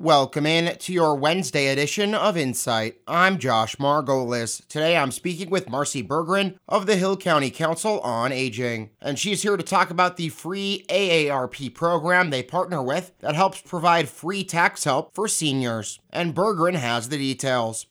Welcome in to your Wednesday edition of Insight. I'm Josh Margolis. Today I'm speaking with Marcy Berggren of the Hill County Council on Aging, and she's here to talk about the free AARP program they partner with that helps provide free tax help for seniors. And Berggren has the details.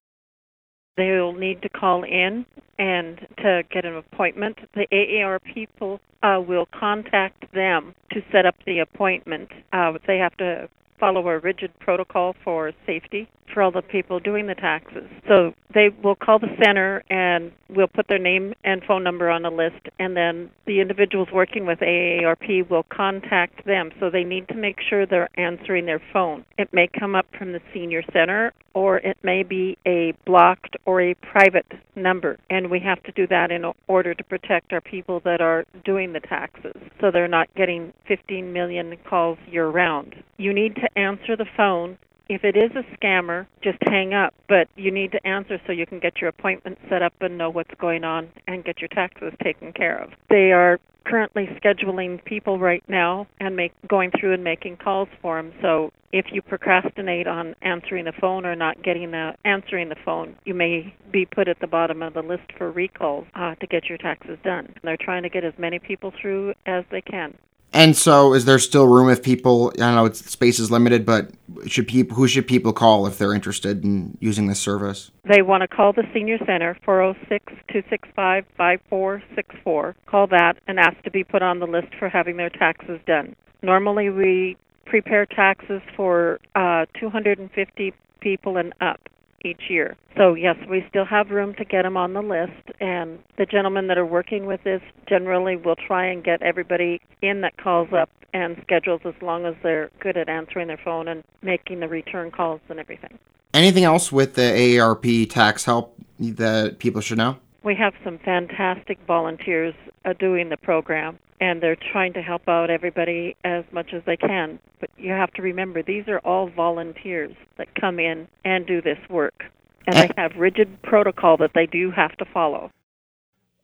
They'll need to call in and to get an appointment. The AAR people uh, will contact them to set up the appointment. Uh, they have to follow a rigid protocol for safety for all the people doing the taxes. So they will call the center and we'll put their name and phone number on a list, and then the individuals working with AARP will contact them. So they need to make sure they're answering their phone. It may come up from the senior center, or it may be a blocked or a private number, and we have to do that in order to protect our people that are doing the taxes so they're not getting 15 million calls year round. You need to answer the phone if it is a scammer, just hang up. But you need to answer so you can get your appointment set up and know what's going on and get your taxes taken care of. They are currently scheduling people right now and make going through and making calls for them. So if you procrastinate on answering the phone or not getting the answering the phone, you may be put at the bottom of the list for recalls uh, to get your taxes done. They're trying to get as many people through as they can. And so, is there still room if people? I know it's space is limited, but should people who should people call if they're interested in using this service? They want to call the senior center 406-265-5464. Call that and ask to be put on the list for having their taxes done. Normally, we prepare taxes for uh, 250 people and up each year. So, yes, we still have room to get them on the list, and the gentlemen that are working with this generally will try and get everybody in that calls up and schedules as long as they're good at answering their phone and making the return calls and everything. Anything else with the AARP tax help that people should know? We have some fantastic volunteers uh, doing the program and they're trying to help out everybody as much as they can. But you have to remember, these are all volunteers that come in and do this work. And they have rigid protocol that they do have to follow.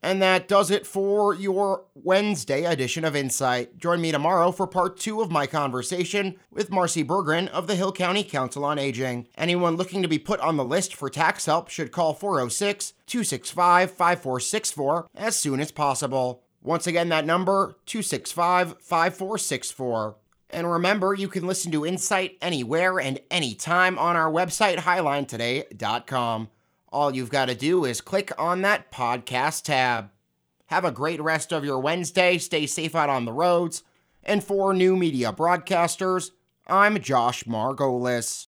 And that does it for your Wednesday edition of Insight. Join me tomorrow for part two of my conversation with Marcy Bergren of the Hill County Council on Aging. Anyone looking to be put on the list for tax help should call 406 265 5464 as soon as possible. Once again, that number 265 5464. And remember, you can listen to Insight anywhere and anytime on our website, hilinetoday.com. All you've got to do is click on that podcast tab. Have a great rest of your Wednesday. Stay safe out on the roads. And for new media broadcasters, I'm Josh Margolis.